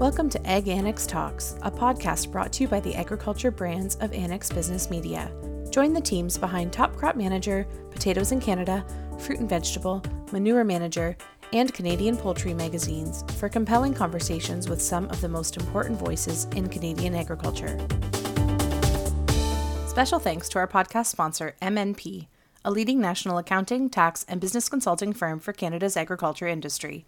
Welcome to Ag Annex Talks, a podcast brought to you by the agriculture brands of Annex Business Media. Join the teams behind Top Crop Manager, Potatoes in Canada, Fruit and Vegetable, Manure Manager, and Canadian Poultry magazines for compelling conversations with some of the most important voices in Canadian agriculture. Special thanks to our podcast sponsor, MNP, a leading national accounting, tax, and business consulting firm for Canada's agriculture industry.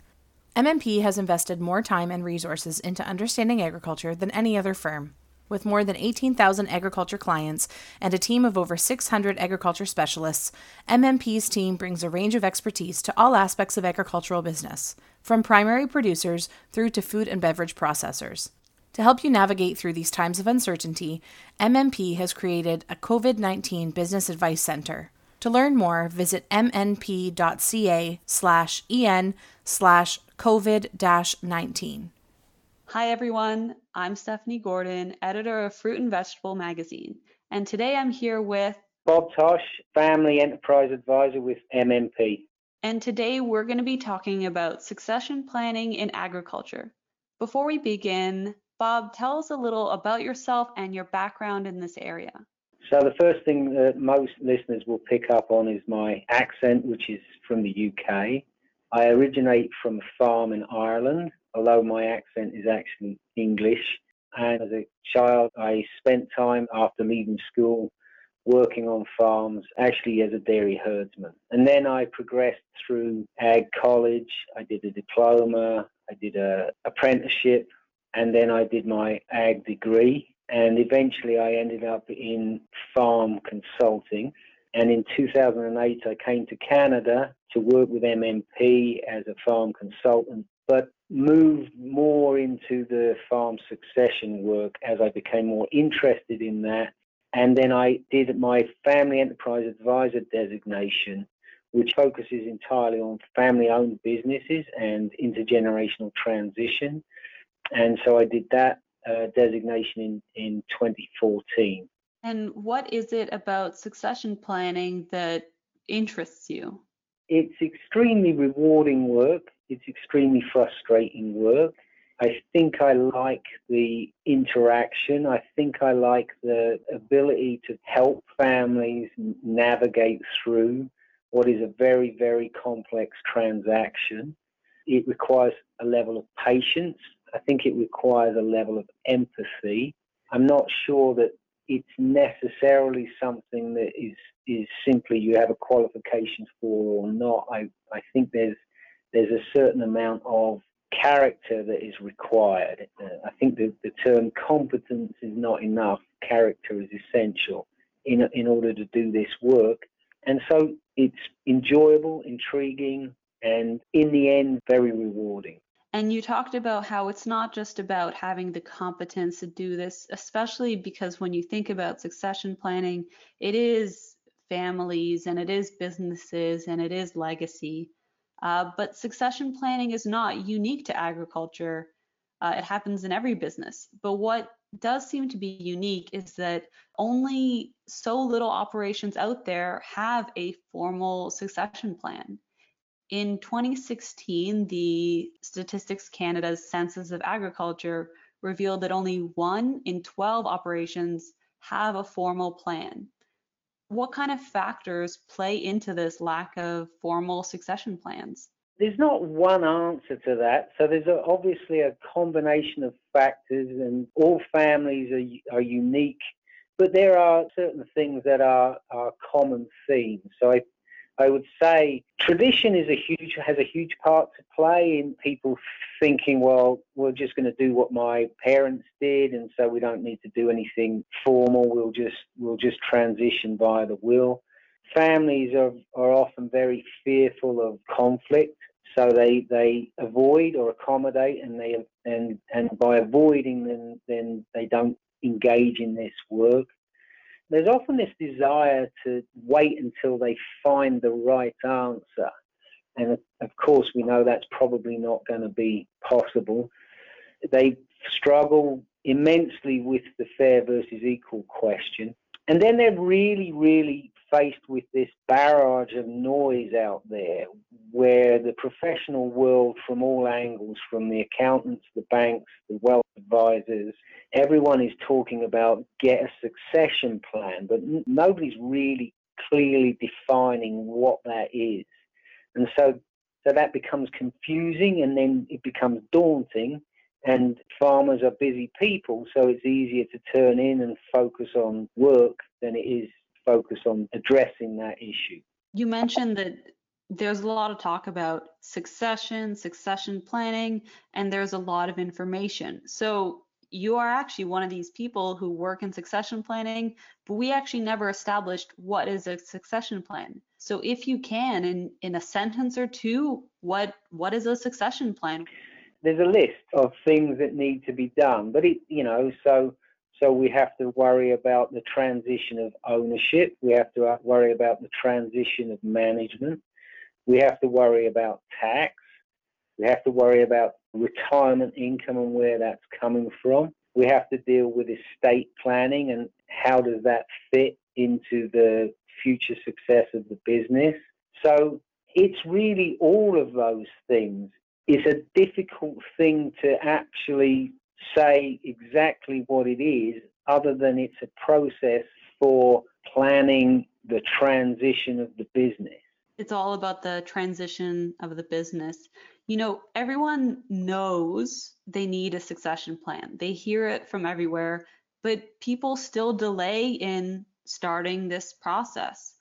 MNP has invested more time and resources into understanding agriculture than any other firm. With more than 18,000 agriculture clients and a team of over 600 agriculture specialists, MNP's team brings a range of expertise to all aspects of agricultural business, from primary producers through to food and beverage processors. To help you navigate through these times of uncertainty, MNP has created a COVID 19 Business Advice Center. To learn more, visit mnp.ca slash en slash COVID 19. Hi, everyone. I'm Stephanie Gordon, editor of Fruit and Vegetable magazine. And today I'm here with Bob Tosh, Family Enterprise Advisor with MNP. And today we're going to be talking about succession planning in agriculture. Before we begin, Bob, tell us a little about yourself and your background in this area. So, the first thing that most listeners will pick up on is my accent, which is from the UK. I originate from a farm in Ireland, although my accent is actually English. And as a child, I spent time after leaving school working on farms, actually as a dairy herdsman. And then I progressed through ag college. I did a diploma, I did an apprenticeship, and then I did my ag degree. And eventually I ended up in farm consulting. And in 2008, I came to Canada to work with MNP as a farm consultant, but moved more into the farm succession work as I became more interested in that. And then I did my family enterprise advisor designation, which focuses entirely on family owned businesses and intergenerational transition. And so I did that uh, designation in, in 2014. And what is it about succession planning that interests you? It's extremely rewarding work. It's extremely frustrating work. I think I like the interaction. I think I like the ability to help families navigate through what is a very, very complex transaction. It requires a level of patience. I think it requires a level of empathy. I'm not sure that it's necessarily something that is is simply you have a qualification for or not. I, I think there's there's a certain amount of character that is required. Uh, I think the, the term competence is not enough. Character is essential in in order to do this work. And so it's enjoyable, intriguing, and in the end, very rewarding. And you talked about how it's not just about having the competence to do this, especially because when you think about succession planning, it is families and it is businesses and it is legacy. Uh, but succession planning is not unique to agriculture. Uh, it happens in every business. But what does seem to be unique is that only so little operations out there have a formal succession plan. In 2016, the Statistics Canada's Census of Agriculture revealed that only one in 12 operations have a formal plan. What kind of factors play into this lack of formal succession plans? There's not one answer to that. So there's a, obviously a combination of factors, and all families are, are unique. But there are certain things that are, are common themes. So I I would say tradition is a huge has a huge part to play in people thinking, well, we're just going to do what my parents did, and so we don't need to do anything formal. We'll just we'll just transition via the will. Families are are often very fearful of conflict, so they they avoid or accommodate, and they and and by avoiding then then they don't engage in this work there's often this desire to wait until they find the right answer. And of course, we know that's probably not going to be possible. They struggle immensely with the fair versus equal question. And then they're really, really faced with this barrage of noise out there where the professional world from all angles, from the accountants, the banks, the wealth advisors, everyone is talking about get a succession plan, but nobody's really clearly defining what that is. And so, so that becomes confusing and then it becomes daunting and farmers are busy people, so it's easier to turn in and focus on work than it is focus on addressing that issue. You mentioned that there's a lot of talk about succession, succession planning, and there's a lot of information. So you are actually one of these people who work in succession planning, but we actually never established what is a succession plan. So if you can in in a sentence or two, what what is a succession plan? There's a list of things that need to be done, but it you know, so so we have to worry about the transition of ownership, we have to uh, worry about the transition of management, we have to worry about tax, we have to worry about retirement income and where that's coming from. We have to deal with estate planning and how does that fit into the future success of the business. So it's really all of those things. It's a difficult thing to actually say exactly what it is, other than it's a process for planning the transition of the business. It's all about the transition of the business you know, everyone knows they need a succession plan. They hear it from everywhere, but people still delay in starting this process.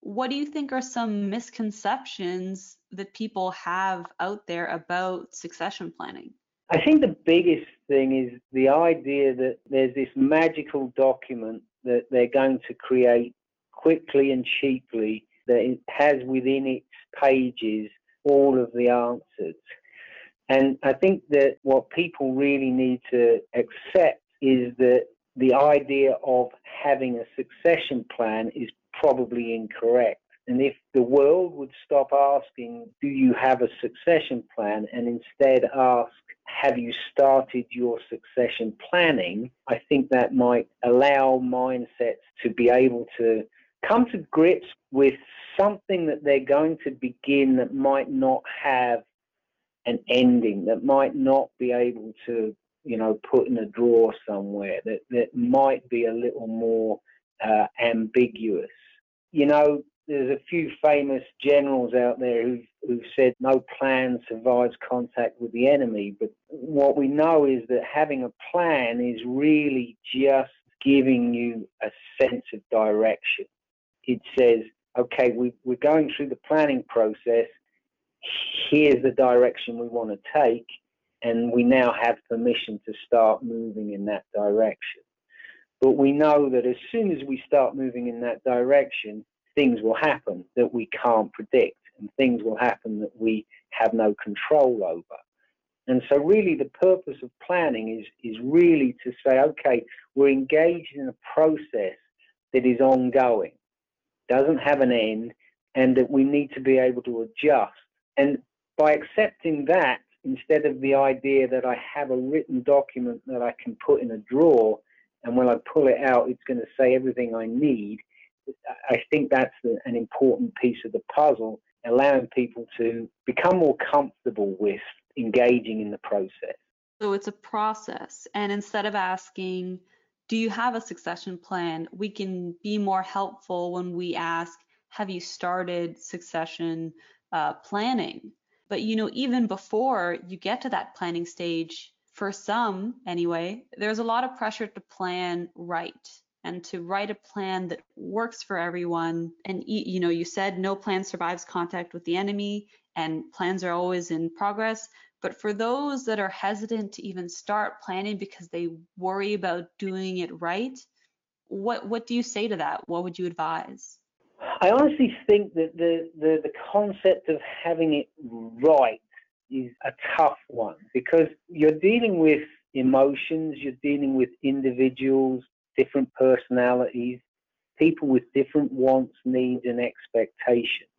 What do you think are some misconceptions that people have out there about succession planning? I think the biggest thing is the idea that there's this magical document that they're going to create quickly and cheaply that has within its pages all of the answers. And I think that what people really need to accept is that the idea of having a succession plan is probably incorrect. And if the world would stop asking, do you have a succession plan, and instead ask, have you started your succession planning? I think that might allow mindsets to be able to come to grips with something that they're going to begin that might not have an ending, that might not be able to, you know, put in a drawer somewhere, that, that might be a little more uh, ambiguous. You know, there's a few famous generals out there who've, who've said no plan survives contact with the enemy. But what we know is that having a plan is really just giving you a sense of direction it says, okay, we, we're going through the planning process. Here's the direction we want to take, and we now have permission to start moving in that direction. But we know that as soon as we start moving in that direction, things will happen that we can't predict, and things will happen that we have no control over. And so, really, the purpose of planning is, is really to say, okay, we're engaged in a process that is ongoing doesn't have an end, and that we need to be able to adjust. And by accepting that, instead of the idea that I have a written document that I can put in a drawer, and when I pull it out, it's going to say everything I need, I think that's an important piece of the puzzle, allowing people to become more comfortable with engaging in the process. So it's a process. And instead of asking, do you have a succession plan? We can be more helpful when we ask, have you started succession uh, planning? But you know, even before you get to that planning stage, for some anyway, there's a lot of pressure to plan right and to write a plan that works for everyone. And you know, you said no plan survives contact with the enemy, and plans are always in progress. But for those that are hesitant to even start planning because they worry about doing it right, what what do you say to that? What would you advise? I honestly think that the, the, the concept of having it right is a tough one because you're dealing with emotions, you're dealing with individuals, different personalities, people with different wants, needs, and expectations.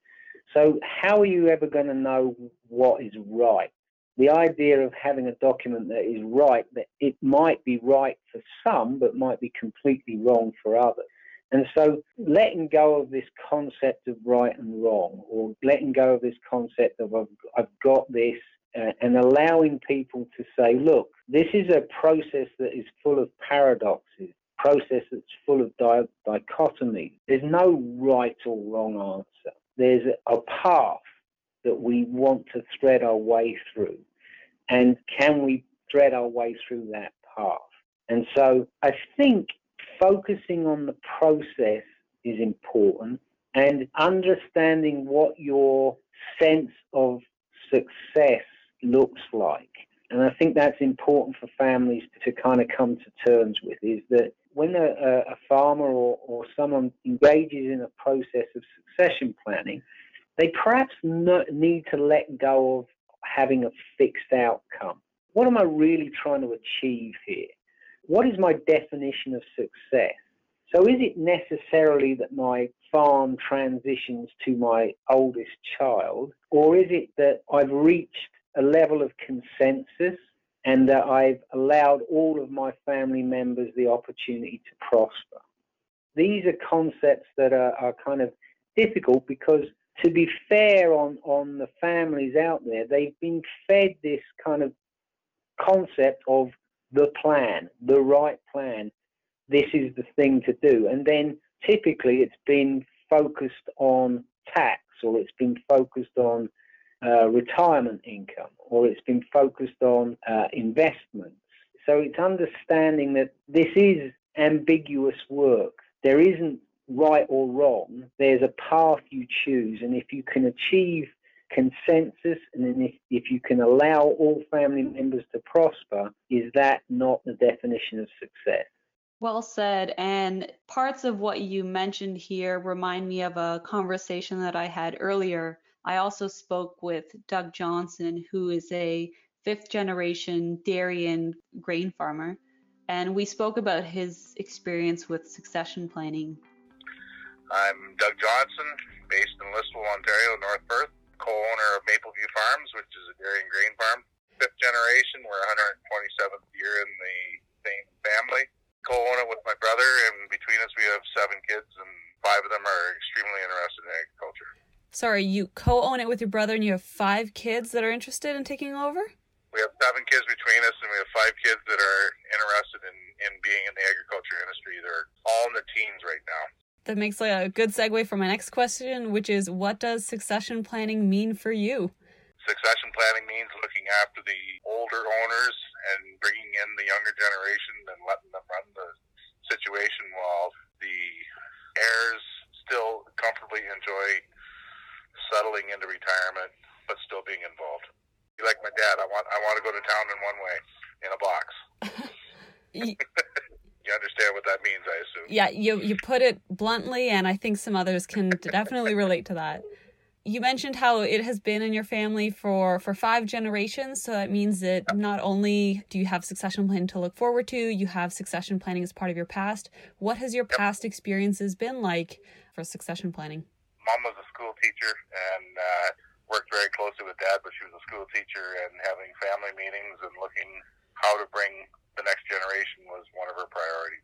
So, how are you ever going to know what is right? the idea of having a document that is right, that it might be right for some, but might be completely wrong for others. And so letting go of this concept of right and wrong, or letting go of this concept of I've, I've got this, uh, and allowing people to say, look, this is a process that is full of paradoxes, process that's full of di- dichotomies. There's no right or wrong answer. There's a path that we want to thread our way through. And can we thread our way through that path? And so I think focusing on the process is important and understanding what your sense of success looks like. And I think that's important for families to kind of come to terms with is that when a, a farmer or, or someone engages in a process of succession planning, they perhaps need to let go of having a fixed outcome. What am I really trying to achieve here? What is my definition of success? So, is it necessarily that my farm transitions to my oldest child, or is it that I've reached a level of consensus and that I've allowed all of my family members the opportunity to prosper? These are concepts that are, are kind of difficult because to be fair on, on the families out there, they've been fed this kind of concept of the plan, the right plan. This is the thing to do. And then typically it's been focused on tax or it's been focused on uh, retirement income or it's been focused on uh, investments. So it's understanding that this is ambiguous work. There isn't right or wrong. There's a path you choose, and if you can achieve consensus and if, if you can allow all family members to prosper, is that not the definition of success? Well said. And parts of what you mentioned here remind me of a conversation that I had earlier. I also spoke with Doug Johnson, who is a fifth generation dairy and grain farmer. And we spoke about his experience with succession planning I'm Doug Johnson, based in Listowel, Ontario, North Perth, co-owner of Mapleview Farms, which is a dairy and grain farm. Fifth generation, we're 127th year in the same family. Co-own it with my brother, and between us we have seven kids, and five of them are extremely interested in agriculture. Sorry, you co-own it with your brother, and you have five kids that are interested in taking over. We have seven kids between us, and we have five kids that are interested in, in being in the agriculture industry. They're all in the teens right now that makes a good segue for my next question, which is what does succession planning mean for you? Succession planning means looking after the older owners and bringing in the younger generation and letting them run the situation while the heirs still comfortably enjoy settling into retirement but still being involved. Like my dad, I want I want to go to town in one way in a box. You understand what that means, I assume. Yeah, you you put it bluntly, and I think some others can definitely relate to that. You mentioned how it has been in your family for for five generations, so that means that not only do you have succession planning to look forward to, you have succession planning as part of your past. What has your yep. past experiences been like for succession planning? Mom was a school teacher and uh, worked very closely with dad, but she was a school teacher and having family meetings and looking how to bring the next generation was one of her priorities.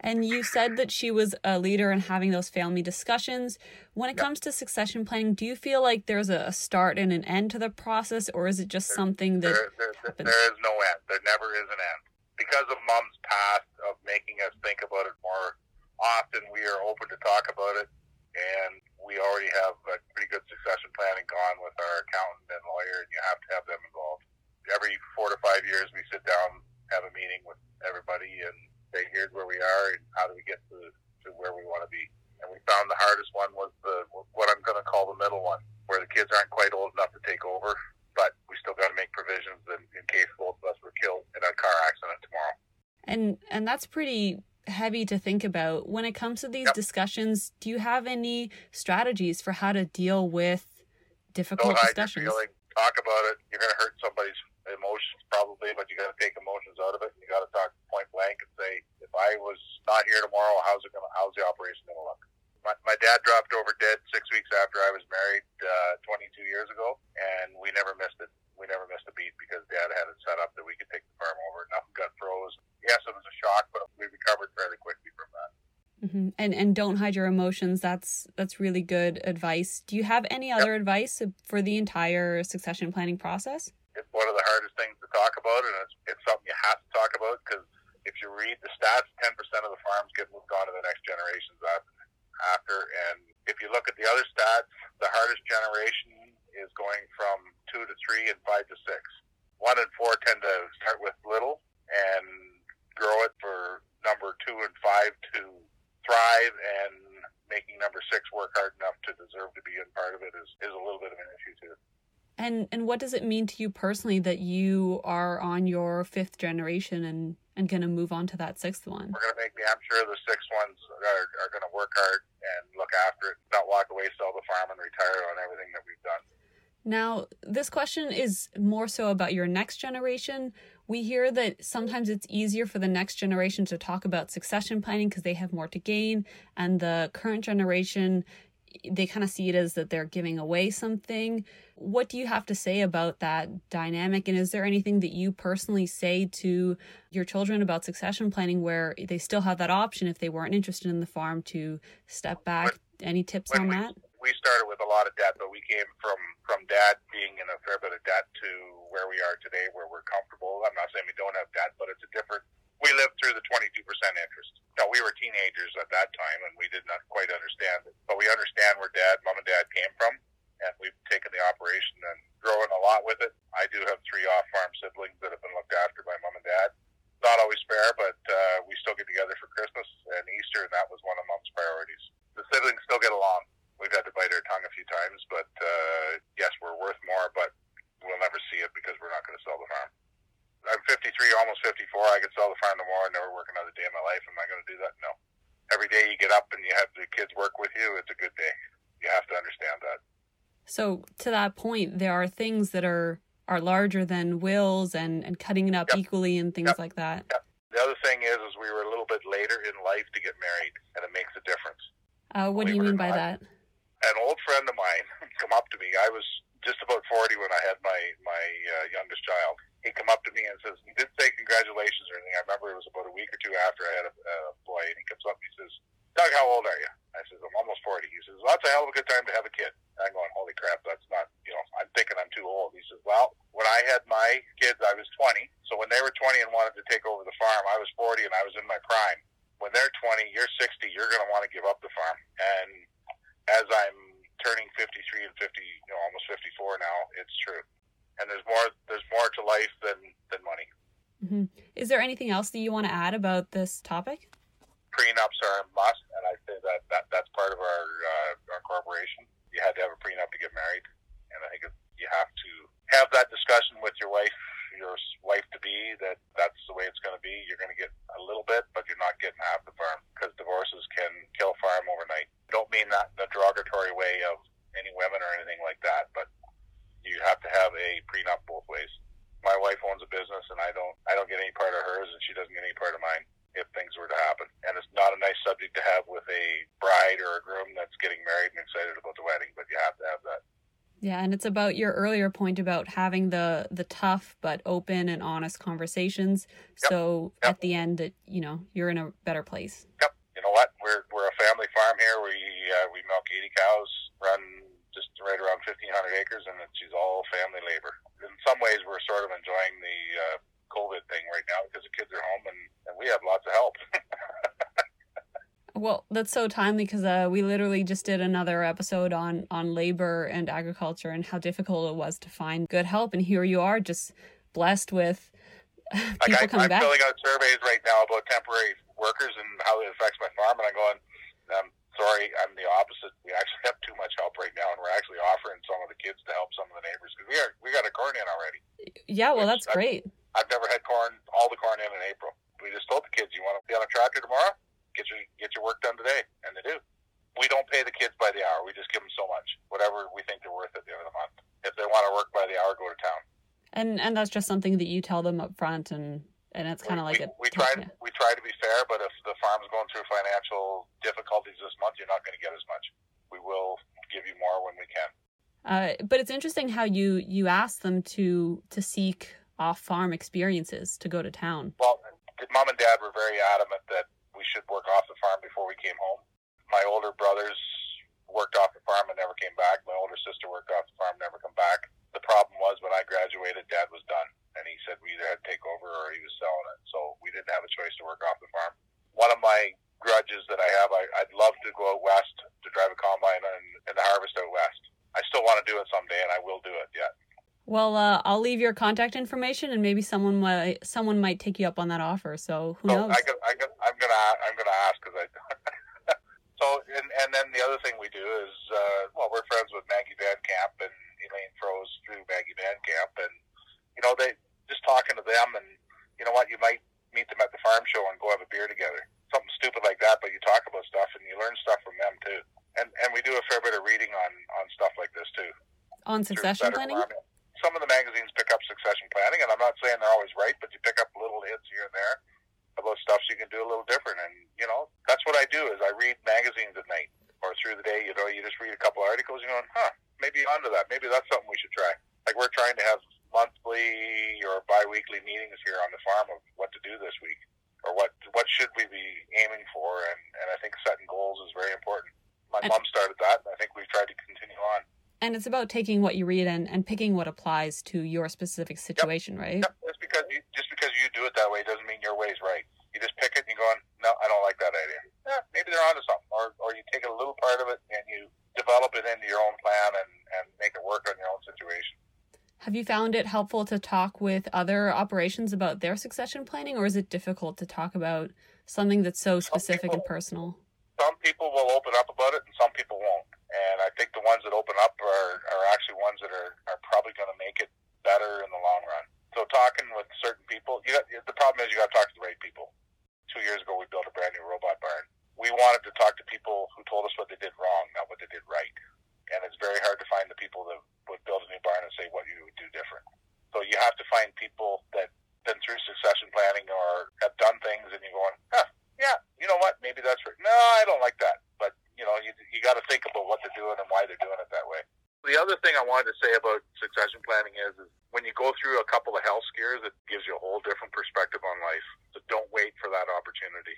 And you said that she was a leader in having those family discussions. When it yep. comes to succession planning, do you feel like there's a start and an end to the process, or is it just something that there, there, there is no end? There never is an end. Because of Mom's past of making us think about it more often, we are open to talk about it, and we already have a pretty good succession planning gone with our accountant and lawyer, and you have to have them involved. Every four to five years, we sit down have a meeting with everybody and say, here's where we are and how do we get to, to where we want to be. And we found the hardest one was the what I'm going to call the middle one, where the kids aren't quite old enough to take over, but we still got to make provisions in, in case both of us were killed in a car accident tomorrow. And and that's pretty heavy to think about. When it comes to these yep. discussions, do you have any strategies for how to deal with oh, difficult Don't discussions? Talk about it. You're going to hurt somebody's emotions probably, but you got to take emotions out of it. And you got to talk point blank and say, if I was not here tomorrow, how's it gonna? How's the operation gonna look? My, my dad dropped over dead six weeks after I was married uh, 22 years ago, and we never missed it. We never missed a beat because Dad had it set up that we could take the farm over. Nothing got froze. Yes, it was a shock, but we recovered fairly quickly from that. Mm-hmm. Mm-hmm. And and don't hide your emotions. That's that's really good advice. Do you have any other advice for the entire succession planning process? It's one of the hardest things to talk about, and it's, it's something you have to talk about because if you read the stats, 10% of the farms get moved on to the next generations after. And if you look at the other stats, the hardest generation is going from two to three and five to six. One and four tend to start with little and grow it for number two and five to thrive and making number six work hard enough to deserve to be in part of it is, is a little bit of an issue too. And and what does it mean to you personally that you are on your fifth generation and and going to move on to that sixth one? We're going to make damn sure the sixth ones are, are going to work hard and look after it, not walk away, sell the farm, and retire on everything that we've done. Now, this question is more so about your next generation. We hear that sometimes it's easier for the next generation to talk about succession planning because they have more to gain, and the current generation they kind of see it as that they're giving away something. What do you have to say about that dynamic? And is there anything that you personally say to your children about succession planning where they still have that option if they weren't interested in the farm to step back? When, Any tips on we, that? We started with a lot of debt, but we came from from dad being in a fair bit of debt to where we are today, where we're comfortable. I'm not saying we don't have debt, but it's a different we lived through the 22% interest. Now, we were teenagers at that time, and we did not quite understand it. But we understand where dad, mom, and dad came from, and we've taken the operation and growing a lot with it. I do have three off-farm siblings that have been looked after by mom and dad. Not always fair, but uh, we still get together for Christmas and Easter, and that was one of mom's priorities. The siblings still get along. We've had to bite our tongue a few times, but uh, yes, we're worth more, but we'll never see it because we're not going to sell the farm. I'm 53, almost 54. I could sell the farm tomorrow and never work another day in my life. Am I going to do that? No. Every day you get up and you have the kids work with you, it's a good day. You have to understand that. So to that point, there are things that are are larger than wills and, and cutting it up yep. equally and things yep. like that. Yep. The other thing is, is we were a little bit later in life to get married, and it makes a difference. Uh, what do you mean by that? An old friend of mine come up to me. I was just about 40 when I had my my uh, youngest child, he come up to me and says, he didn't say congratulations or anything. I remember it was about a week or two after I had a, a boy, and he comes up and he says, Doug, how old are you? I says, I'm almost 40. He says, well, that's a hell of a good time to have a kid. And I'm going, holy crap, that's not, you know, I'm thinking I'm too old. He says, well, when I had my kids, I was 20. So when they were 20 and wanted to take over the farm, I was 40 and I was in my prime. When they're 20, you're 60, you're going to want to give up the farm. And as I'm turning 53 and 50, you know, almost 54 now, it's true and there's more more to life than than money. Mm-hmm. Is there anything else that you want to add about this topic? Prenups are a must, and I say that, that that's part of our uh, our corporation. You had to have a prenup to get married, and I think you have to have that discussion with your wife, your wife to be, that that's the way it's going to be. You're going to get a little bit, but you're not getting half the farm because divorces can kill farm overnight. Don't mean that in a derogatory way of any women or anything like that, but you have to have a prenup both ways. My wife owns a business, and I don't. I don't get any part of hers, and she doesn't get any part of mine if things were to happen. And it's not a nice subject to have with a bride or a groom that's getting married and excited about the wedding, but you have to have that. Yeah, and it's about your earlier point about having the the tough but open and honest conversations. Yep. So yep. at the end, that you know you're in a better place. Yep. You know what? We're we're a family farm here. We uh, we milk 80 cows, run just right around 1,500 acres, and she's all family labor. In some ways, we're sort of enjoying the uh, COVID thing right now because the kids are home and, and we have lots of help. Well, that's so timely because uh, we literally just did another episode on on labor and agriculture and how difficult it was to find good help, and here you are, just blessed with people like I, coming I'm back. filling out surveys right now about temporary workers and how it affects my farm, and I'm going, um, sorry, I'm the opposite. We actually have too much help right now, and we're actually offering some of the kids to help some of the neighbors because we are we got a corn in already. Yeah, well, that's I've, great. I've never had corn, all the corn in in April. We just told the kids, you want to be on a tractor tomorrow? Get your get your work done today, and they do. We don't pay the kids by the hour. We just give them so much, whatever we think they're worth at the end of the month. If they want to work by the hour, go to town. And and that's just something that you tell them up front, and and it's kind of like we, a we try to, we try to be fair, but if the farm's going through financial difficulties this month, you're not going to get as much. We will give you more when we can. Uh, but it's interesting how you you ask them to to seek off farm experiences to go to town. Well, mom and dad were very adamant that we should work off the farm before we came home. My older brothers worked off the farm and never came back. My older sister worked off the farm, never come back. The problem was when I graduated, Dad was done, and he said we either had to take over or he was selling it. So we didn't have a choice to work off the farm. One of my grudges that I have, I, I'd love to go out west to drive a combine and, and the harvest out west. I still want to do it someday, and I will do it yet. Well, uh, I'll leave your contact information, and maybe someone might someone might take you up on that offer. So who so knows? I, I, I'm gonna I'm gonna ask because I. so and and then the other thing we do is uh, well we're friends with Maggie Van Camp and Elaine Froese through Maggie Van Camp, and you know they just talking to them, and you know what you might meet them at the farm show and go have a beer together, something stupid like that. But you talk about stuff and you learn stuff from them too, and and we do a fair bit of reading on on stuff like this too. On succession planning. Farming some of the magazines pick up succession planning, and I'm not saying they're always right, but you pick up little hints here and there about stuff so you can do a little different. And you know, that's what I do is I read magazines at night or through the day. You know, you just read a couple articles, and you go, huh, maybe onto that. Maybe that's something we should try. Like we're trying to have monthly or biweekly meetings here on the farm of what to do this week or what what should we be aiming for. And and I think setting goals is very important. My mom started that, and I think we've tried to continue on. And it's about taking what you read and, and picking what applies to your specific situation, yep. right? Yep. Just because you just because you do it that way doesn't mean your way's right. You just pick it and you go, on, no, I don't like that idea. Yeah, maybe they're onto something, or or you take a little part of it and you develop it into your own plan and and make it work on your own situation. Have you found it helpful to talk with other operations about their succession planning, or is it difficult to talk about something that's so specific people, and personal? Some people will open up about it, and some people won't and I think the ones that open up are, are actually ones that are, are probably going to make it better in the long run. So talking with certain people, you got, the problem is you got to talk to the right people. Two years ago, we built a brand new robot barn. We wanted to talk to people who told us what they did wrong, not what they did right. And it's very hard to find the people that would build a new barn and say what you would do different. So you have to find people that been through succession planning or have done things, and you're going, huh, yeah, you know what? Maybe that's right. No, I don't like that. But you know, you, you got to think about what they're doing and why they're doing it that way. The other thing I wanted to say about succession planning is, is when you go through a couple of health scares, it gives you a whole different perspective on life. So don't wait for that opportunity.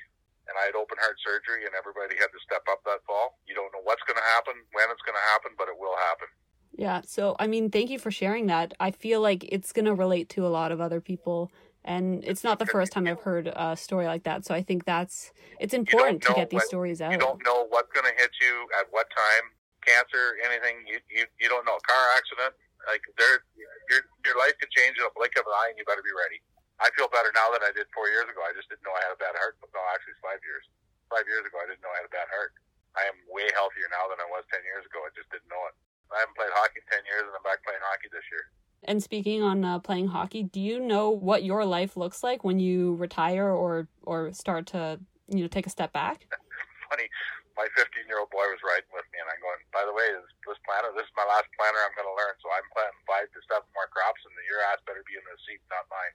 And I had open heart surgery, and everybody had to step up that fall. You don't know what's going to happen, when it's going to happen, but it will happen. Yeah. So, I mean, thank you for sharing that. I feel like it's going to relate to a lot of other people and it's not the first time I've heard a story like that. So I think that's it's important to get these stories out. You don't know what's going to hit you at what time. Cancer, anything you you, you don't know. Car accident, like there, your your life could change in a blink of an eye, and you better be ready. I feel better now than I did four years ago. I just didn't know I had a bad heart. No, actually, it's five years. Five years ago, I didn't know I had a bad heart. I am way healthier now than I was ten years ago. I just didn't know it. I haven't played hockey in ten years, and I'm back playing hockey this year. And speaking on uh, playing hockey, do you know what your life looks like when you retire or or start to you know take a step back? Funny, my 15 year old boy was riding with me, and I'm going. By the way, this, this planter, this is my last planter. I'm going to learn, so I'm planting five to seven more crops, and your ass better be in the seat, not mine,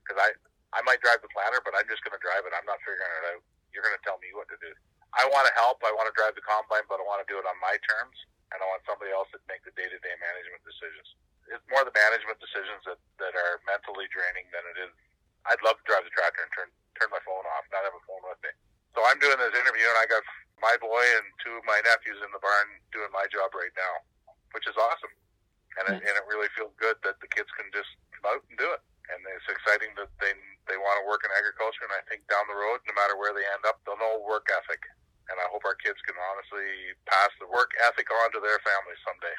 because I I might drive the planter, but I'm just going to drive it. I'm not figuring it out. You're going to tell me what to do. I want to help. I want to drive the combine, but I want to do it on my terms, and I want somebody else to make the day to day management decisions more the management decisions that, that are mentally draining than it is. I'd love to drive the tractor and turn turn my phone off, not have a phone with me. So I'm doing this interview, and I got my boy and two of my nephews in the barn doing my job right now, which is awesome. And it, and it really feels good that the kids can just come out and do it. And it's exciting that they they want to work in agriculture. And I think down the road, no matter where they end up, they'll know work ethic. And I hope our kids can honestly pass the work ethic on to their families someday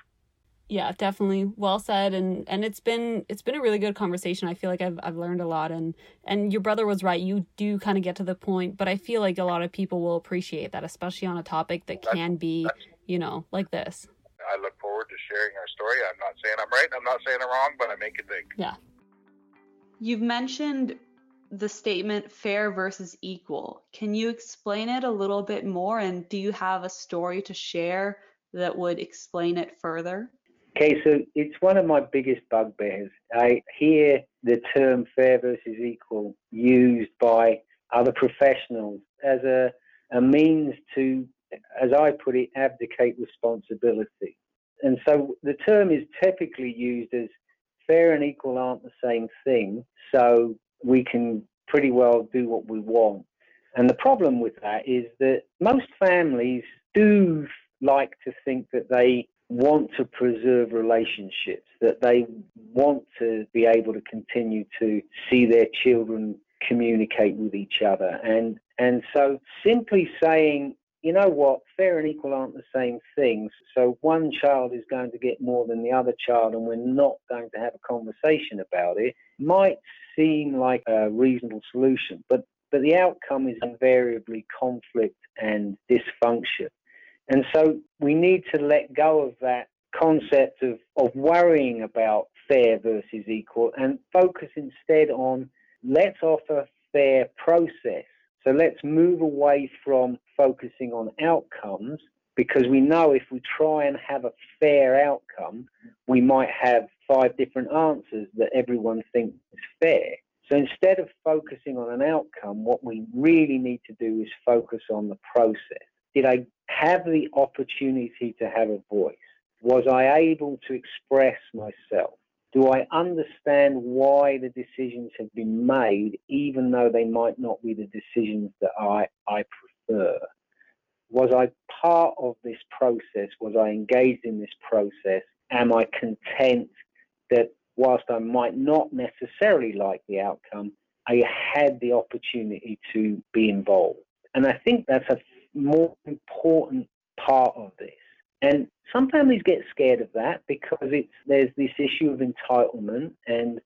yeah definitely well said and and it's been it's been a really good conversation. I feel like i've, I've learned a lot and and your brother was right. You do kind of get to the point but i feel like a lot of people will appreciate that especially on a topic that can be you know like this. I look forward to sharing our story. I'm not saying i'm right i'm not saying i'm wrong but i make it big. Yeah. You've mentioned the statement fair versus equal. Can you explain it a little bit more and do you have a story to share that would explain it further Okay, so it's one of my biggest bugbears. I hear the term fair versus equal used by other professionals as a, a means to, as I put it, abdicate responsibility. And so the term is typically used as fair and equal aren't the same thing, so we can pretty well do what we want. And the problem with that is that most families do like to think that they want to preserve relationships, that they want to be able to continue to see their children communicate with each other. And and so simply saying, you know what, fair and equal aren't the same things. So one child is going to get more than the other child and we're not going to have a conversation about it might seem like a reasonable solution. But but the outcome is invariably conflict and dysfunction. And so we need to let go of that concept of, of worrying about fair versus equal and focus instead on let's offer fair process. So let's move away from focusing on outcomes because we know if we try and have a fair outcome, we might have five different answers that everyone thinks is fair. So instead of focusing on an outcome, what we really need to do is focus on the process. Did I have the opportunity to have a voice? Was I able to express myself? Do I understand why the decisions have been made, even though they might not be the decisions that I, I prefer? Was I part of this process? Was I engaged in this process? Am I content that whilst I might not necessarily like the outcome, I had the opportunity to be involved? And I think that's a more important part of this. And some families get scared of that because it's there's this issue of entitlement and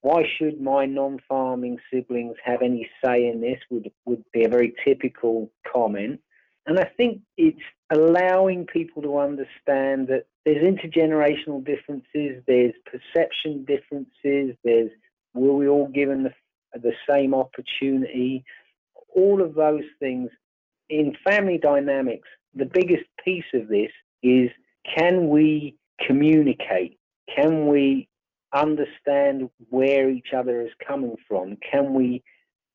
why should my non-farming siblings have any say in this would would be a very typical comment. And I think it's allowing people to understand that there's intergenerational differences, there's perception differences, there's were we all given the, the same opportunity? All of those things in family dynamics, the biggest piece of this is can we communicate? Can we understand where each other is coming from? Can we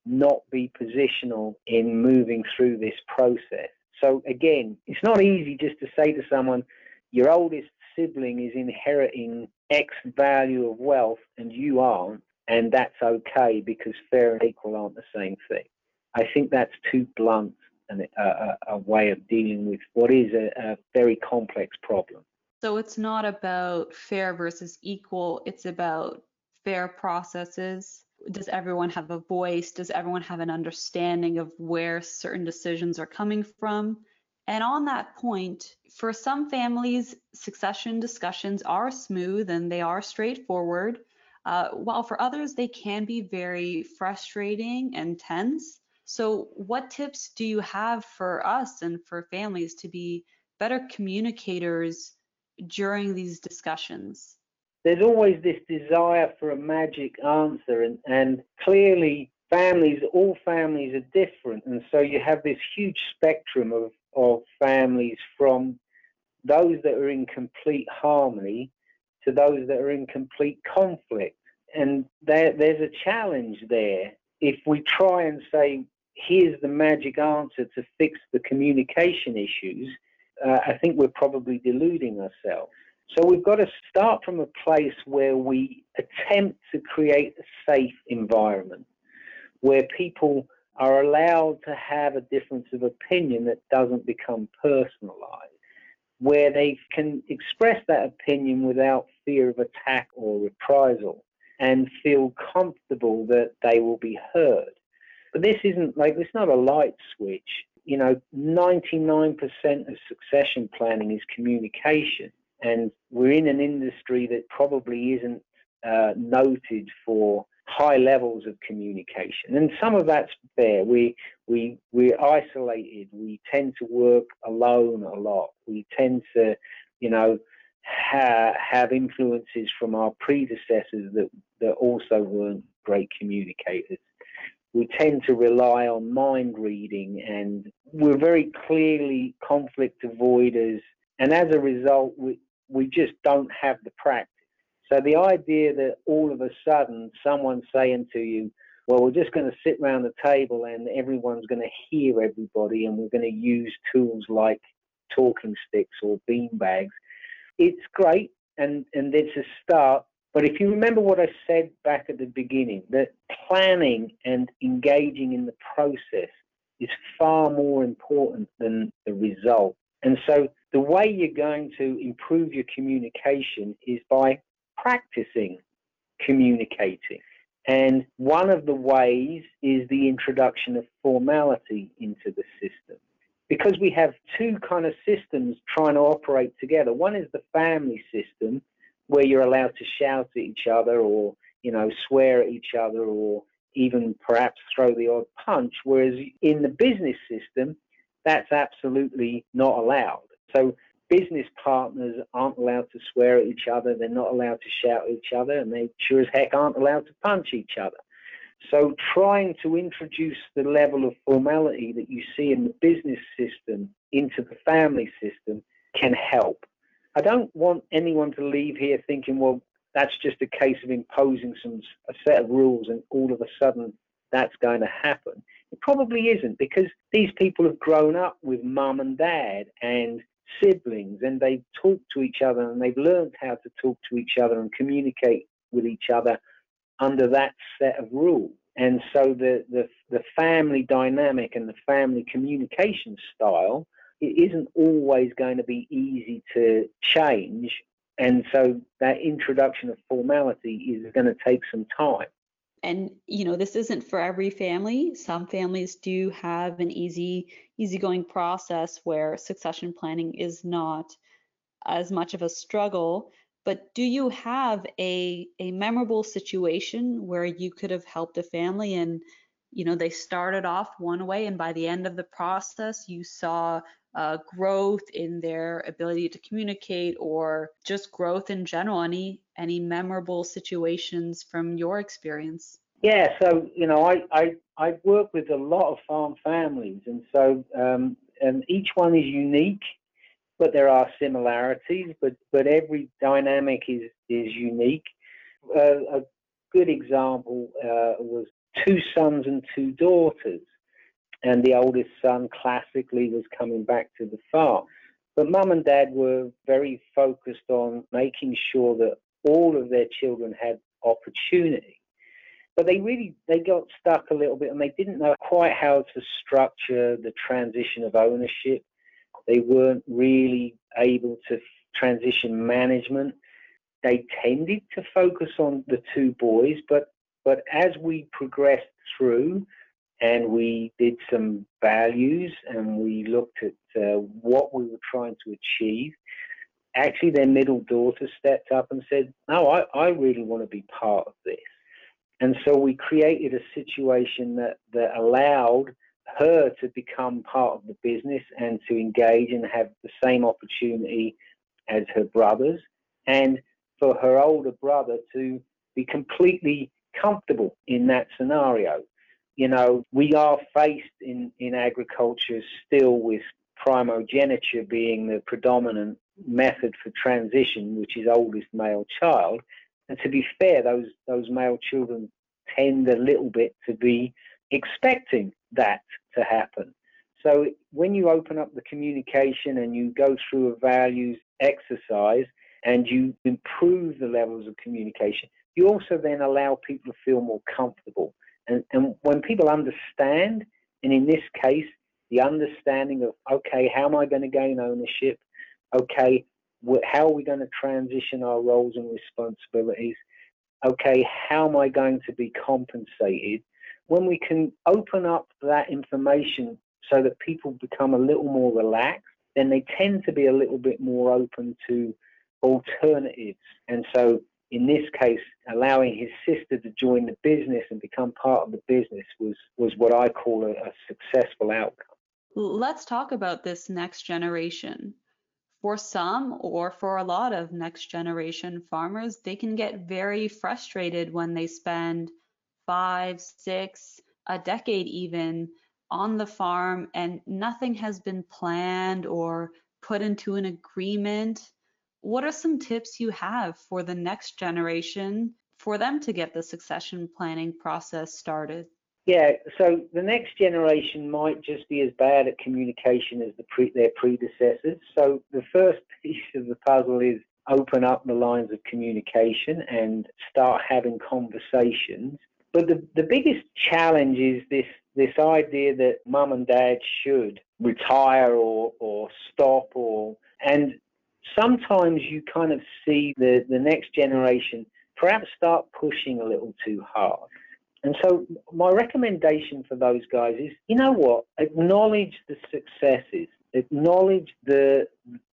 not be positional in moving through this process? So, again, it's not easy just to say to someone, your oldest sibling is inheriting X value of wealth and you aren't, and that's okay because fair and equal aren't the same thing. I think that's too blunt a, a, way of dealing with what is a, a very complex problem. So it's not about fair versus equal, it's about fair processes. Does everyone have a voice? Does everyone have an understanding of where certain decisions are coming from? And on that point, for some families, succession discussions are smooth and they are straightforward, uh, while for others, they can be very frustrating and tense. So, what tips do you have for us and for families to be better communicators during these discussions? There's always this desire for a magic answer, and, and clearly, families, all families are different. And so, you have this huge spectrum of, of families from those that are in complete harmony to those that are in complete conflict. And there, there's a challenge there. If we try and say, here's the magic answer to fix the communication issues, uh, I think we're probably deluding ourselves. So we've got to start from a place where we attempt to create a safe environment where people are allowed to have a difference of opinion that doesn't become personalized, where they can express that opinion without fear of attack or reprisal and feel comfortable that they will be heard. But this isn't like, it's not a light switch. You know, 99% of succession planning is communication. And we're in an industry that probably isn't uh, noted for high levels of communication. And some of that's fair. We, we, we're isolated. We tend to work alone a lot. We tend to, you know, ha- have influences from our predecessors that, that also weren't great communicators we tend to rely on mind reading and we're very clearly conflict avoiders and as a result we, we just don't have the practice. So the idea that all of a sudden someone's saying to you well we're just going to sit around the table and everyone's going to hear everybody and we're going to use tools like talking sticks or bean bags it's great and and it's a start but if you remember what I said back at the beginning, that planning and engaging in the process is far more important than the result. And so the way you're going to improve your communication is by practicing communicating. And one of the ways is the introduction of formality into the system. Because we have two kind of systems trying to operate together. One is the family system, where you're allowed to shout at each other or, you know, swear at each other or even perhaps throw the odd punch. Whereas in the business system, that's absolutely not allowed. So business partners aren't allowed to swear at each other, they're not allowed to shout at each other, and they sure as heck aren't allowed to punch each other. So trying to introduce the level of formality that you see in the business system into the family system can help. I don't want anyone to leave here thinking, well, that's just a case of imposing some a set of rules and all of a sudden that's going to happen. It probably isn't because these people have grown up with mum and dad and siblings and they talk to each other and they've learned how to talk to each other and communicate with each other under that set of rules. And so the, the, the family dynamic and the family communication style it isn't always going to be easy to change. And so that introduction of formality is going to take some time and you know this isn't for every family some families do have an easy easygoing process where succession planning is not as much of a struggle but do you have a a memorable situation where you could have helped a family and you know they started off one way and by the end of the process you saw uh, growth in their ability to communicate or just growth in general. Any any memorable situations from your experience? Yeah so you know i i i work with a lot of farm families and so um, and each one is unique but there are similarities but but every dynamic is is unique. Uh, a good example uh, was two sons and two daughters and the oldest son classically was coming back to the farm. But mum and dad were very focused on making sure that all of their children had opportunity. But they really they got stuck a little bit and they didn't know quite how to structure the transition of ownership. They weren't really able to transition management. They tended to focus on the two boys, but but as we progressed through, and we did some values and we looked at uh, what we were trying to achieve. Actually, their middle daughter stepped up and said, No, I, I really want to be part of this. And so we created a situation that, that allowed her to become part of the business and to engage and have the same opportunity as her brothers, and for her older brother to be completely comfortable in that scenario you know, we are faced in, in agriculture still with primogeniture being the predominant method for transition, which is oldest male child. And to be fair, those those male children tend a little bit to be expecting that to happen. So when you open up the communication and you go through a values exercise and you improve the levels of communication, you also then allow people to feel more comfortable. And, and when people understand, and in this case, the understanding of, okay, how am I going to gain ownership? Okay, how are we going to transition our roles and responsibilities? Okay, how am I going to be compensated? When we can open up that information so that people become a little more relaxed, then they tend to be a little bit more open to alternatives. And so in this case, allowing his sister to join the business and become part of the business was, was what I call a, a successful outcome. Let's talk about this next generation. For some, or for a lot of next generation farmers, they can get very frustrated when they spend five, six, a decade even on the farm and nothing has been planned or put into an agreement what are some tips you have for the next generation for them to get the succession planning process started? Yeah, so the next generation might just be as bad at communication as the pre- their predecessors. So the first piece of the puzzle is open up the lines of communication and start having conversations. But the, the biggest challenge is this this idea that mum and dad should retire or, or stop or and sometimes you kind of see the, the next generation perhaps start pushing a little too hard. And so my recommendation for those guys is, you know what? Acknowledge the successes, acknowledge the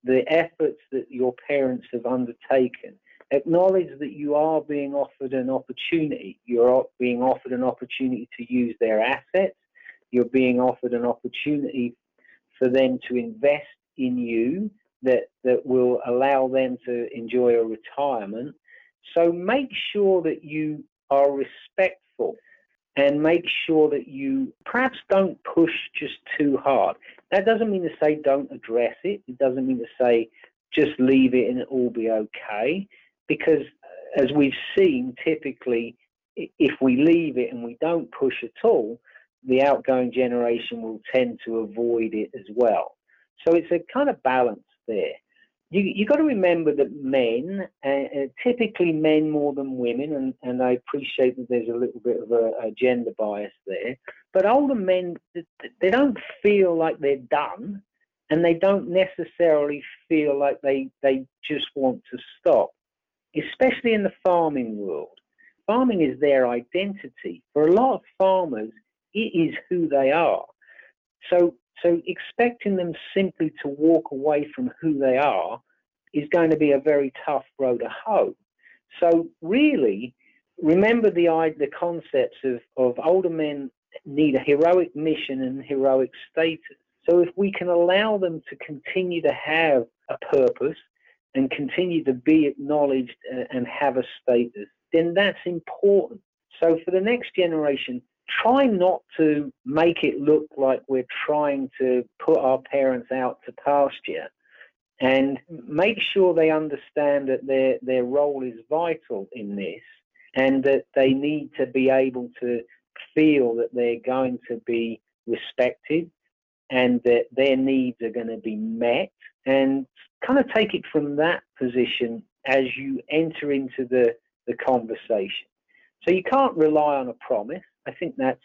the efforts that your parents have undertaken. Acknowledge that you are being offered an opportunity. You're being offered an opportunity to use their assets. You're being offered an opportunity for them to invest in you that, that will allow them to enjoy a retirement. So make sure that you are respectful and make sure that you perhaps don't push just too hard. That doesn't mean to say don't address it. It doesn't mean to say just leave it and it will be okay. Because uh, as we've seen, typically, if we leave it and we don't push at all, the outgoing generation will tend to avoid it as well. So it's a kind of balance there you you got to remember that men, uh, uh, typically men more than women, and, and I appreciate that there's a little bit of a, a gender bias there, but older men they don't feel like they're done, and they don't necessarily feel like they they just want to stop, especially in the farming world. Farming is their identity. For a lot of farmers, it is who they are. So so expecting them simply to walk away from who they are is going to be a very tough road to hoe. So really, remember the the concepts of, of older men need a heroic mission and heroic status. So if we can allow them to continue to have a purpose and continue to be acknowledged uh, and have a status, then that's important. So for the next generation, try not to make it look like we're trying to put our parents out to pasture and make sure they understand that their, their role is vital in this and that they need to be able to feel that they're going to be respected and that their needs are going to be met and kind of take it from that position as you enter into the, the conversation. So you can't rely on a promise. I think that's,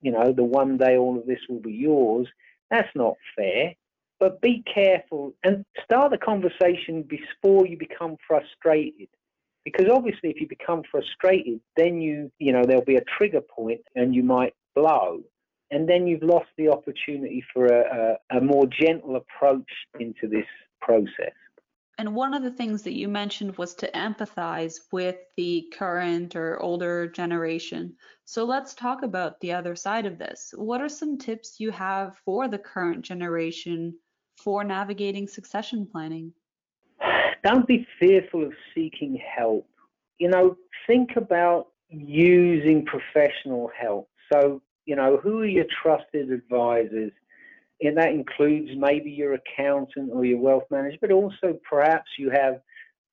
you know, the one day all of this will be yours. That's not fair. But be careful and start the conversation before you become frustrated. Because obviously, if you become frustrated, then you, you know, there'll be a trigger point and you might blow. And then you've lost the opportunity for a, a, a more gentle approach into this process. And one of the things that you mentioned was to empathize with the current or older generation. So let's talk about the other side of this. What are some tips you have for the current generation for navigating succession planning? Don't be fearful of seeking help. You know, think about using professional help. So, you know, who are your trusted advisors? And that includes maybe your accountant or your wealth manager, but also perhaps you have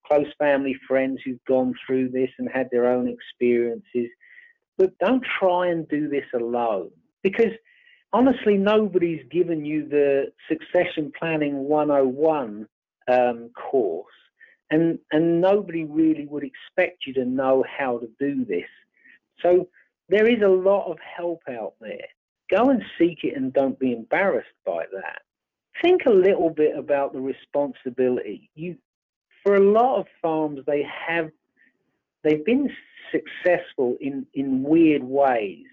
close family friends who've gone through this and had their own experiences. But don't try and do this alone because honestly, nobody's given you the succession planning 101 um, course, and, and nobody really would expect you to know how to do this. So there is a lot of help out there go and seek it and don't be embarrassed by that. Think a little bit about the responsibility. You, for a lot of farms, they have, they've been successful in, in weird ways.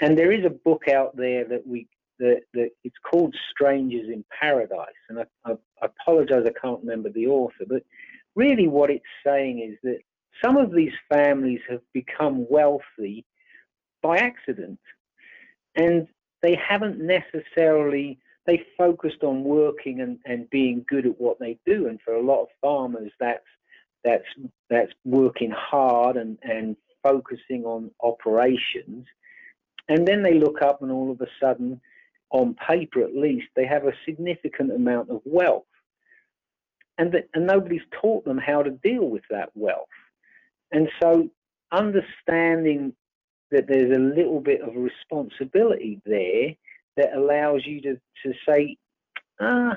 And there is a book out there that we, that, that it's called Strangers in Paradise. And I, I, I apologize, I can't remember the author, but really what it's saying is that some of these families have become wealthy by accident and they haven't necessarily they focused on working and, and being good at what they do. And for a lot of farmers that's that's that's working hard and, and focusing on operations. And then they look up and all of a sudden on paper at least they have a significant amount of wealth. And and nobody's taught them how to deal with that wealth. And so understanding that there's a little bit of responsibility there that allows you to, to say, ah,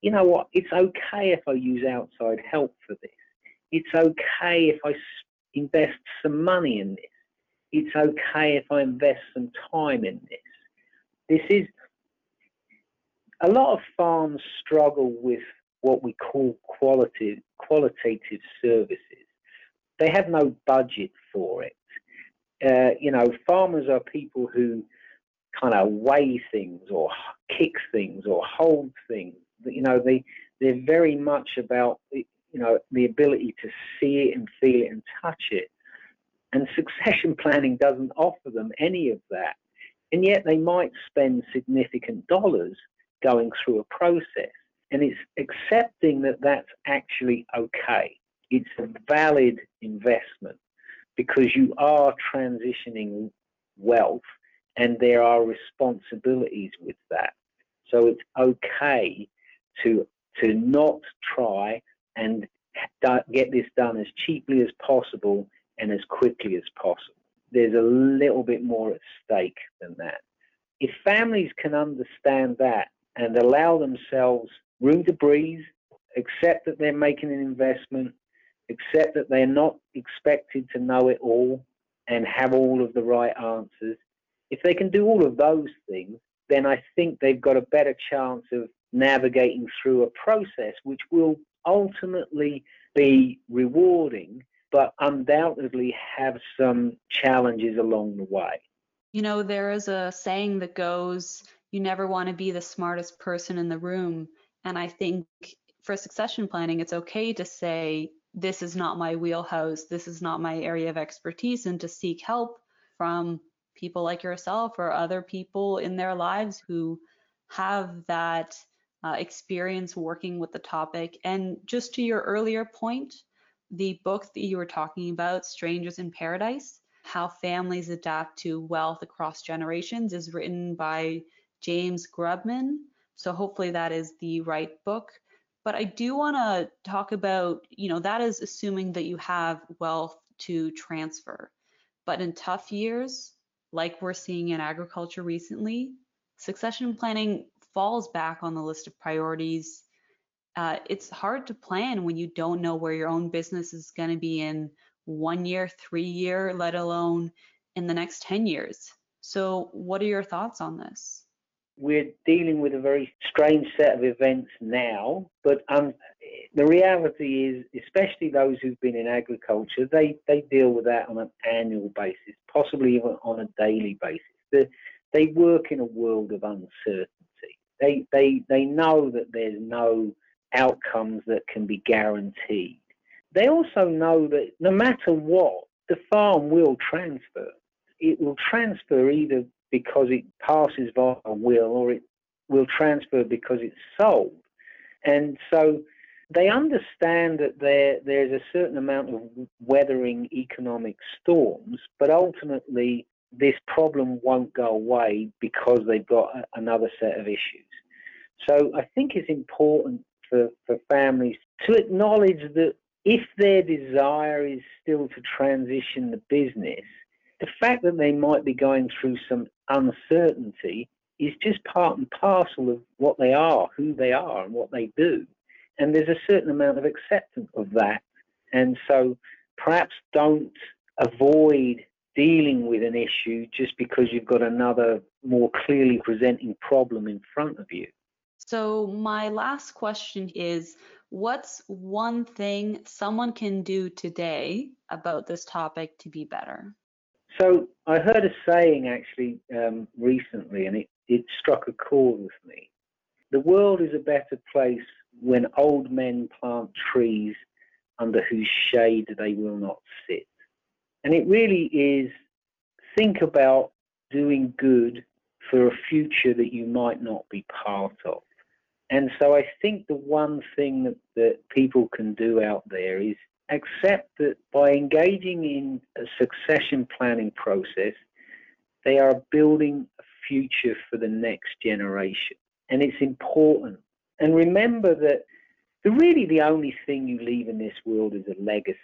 you know what, it's okay if I use outside help for this. It's okay if I invest some money in this. it's okay if I invest some time in this. This is a lot of farms struggle with what we call quality, qualitative services. They have no budget for it. Uh, you know, farmers are people who kind of weigh things or kick things or hold things. You know, they they're very much about you know the ability to see it and feel it and touch it. And succession planning doesn't offer them any of that. And yet they might spend significant dollars going through a process. And it's accepting that that's actually okay. It's a valid investment because you are transitioning wealth and there are responsibilities with that. So it's okay to to not try and get this done as cheaply as possible and as quickly as possible. There's a little bit more at stake than that. If families can understand that and allow themselves room to breathe, accept that they're making an investment, accept that they're not expected to know it all and have all of the right answers, if they can do all of those things, then I think they've got a better chance of navigating through a process which will ultimately be rewarding, but undoubtedly have some challenges along the way. You know, there is a saying that goes, you never want to be the smartest person in the room. And I think for succession planning, it's okay to say, this is not my wheelhouse, this is not my area of expertise, and to seek help from people like yourself or other people in their lives who have that uh, experience working with the topic. And just to your earlier point, the book that you were talking about, Strangers in Paradise How Families Adapt to Wealth Across Generations, is written by James Grubman. So hopefully that is the right book. But I do want to talk about, you know, that is assuming that you have wealth to transfer. But in tough years, like we're seeing in agriculture recently, succession planning falls back on the list of priorities. Uh, it's hard to plan when you don't know where your own business is going to be in one year, three year, let alone in the next 10 years. So, what are your thoughts on this? We're dealing with a very strange set of events now, but um, the reality is, especially those who've been in agriculture, they, they deal with that on an annual basis, possibly even on a daily basis. They, they work in a world of uncertainty. They, they, they know that there's no outcomes that can be guaranteed. They also know that no matter what, the farm will transfer. It will transfer either because it passes via will or it will transfer because it's sold. And so they understand that there there's a certain amount of weathering economic storms, but ultimately this problem won't go away because they've got another set of issues. So I think it's important for, for families to acknowledge that if their desire is still to transition the business, the fact that they might be going through some uncertainty is just part and parcel of what they are, who they are, and what they do. And there's a certain amount of acceptance of that. And so perhaps don't avoid dealing with an issue just because you've got another more clearly presenting problem in front of you. So, my last question is what's one thing someone can do today about this topic to be better? So, I heard a saying actually um, recently, and it, it struck a chord with me. The world is a better place when old men plant trees under whose shade they will not sit. And it really is think about doing good for a future that you might not be part of. And so I think the one thing that, that people can do out there is accept that by engaging in a succession planning process, they are building a future for the next generation. And it's important. And remember that the, really the only thing you leave in this world is a legacy.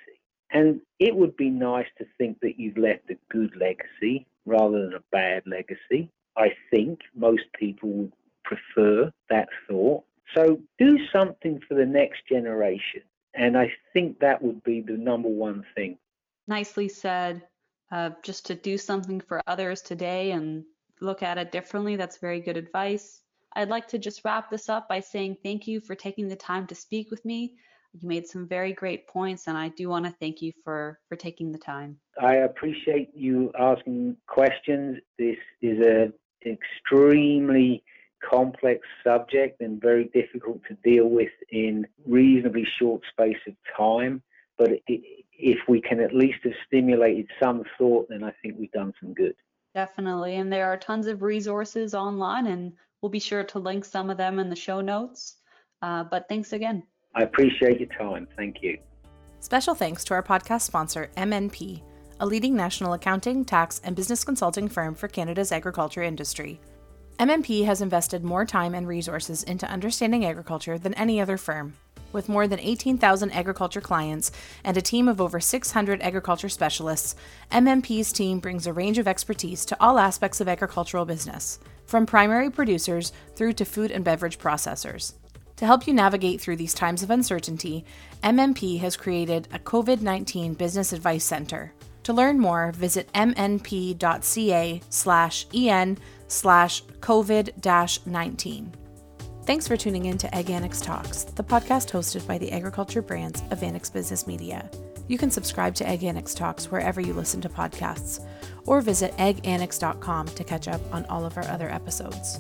And it would be nice to think that you've left a good legacy rather than a bad legacy. I think most people would prefer that thought. So do something for the next generation. And I think that would be the number one thing. Nicely said. uh, just to do something for others today and look at it differently. That's very good advice. I'd like to just wrap this up by saying thank you for taking the time to speak with me. You made some very great points, and I do want to thank you for for taking the time. I appreciate you asking questions. This is an extremely complex subject and very difficult to deal with in reasonably short space of time. But if we can at least have stimulated some thought, then I think we've done some good. Definitely. And there are tons of resources online, and we'll be sure to link some of them in the show notes. Uh, but thanks again. I appreciate your time. Thank you. Special thanks to our podcast sponsor, MNP, a leading national accounting, tax, and business consulting firm for Canada's agriculture industry. MNP has invested more time and resources into understanding agriculture than any other firm. With more than 18,000 agriculture clients and a team of over 600 agriculture specialists, MNP's team brings a range of expertise to all aspects of agricultural business, from primary producers through to food and beverage processors. To help you navigate through these times of uncertainty, MNP has created a COVID 19 Business Advice Center. To learn more, visit mnp.ca slash en slash COVID 19. Thanks for tuning in to AgAnnex Talks, the podcast hosted by the agriculture brands of Annex Business Media. You can subscribe to AgAnnex Talks wherever you listen to podcasts, or visit agannex.com to catch up on all of our other episodes.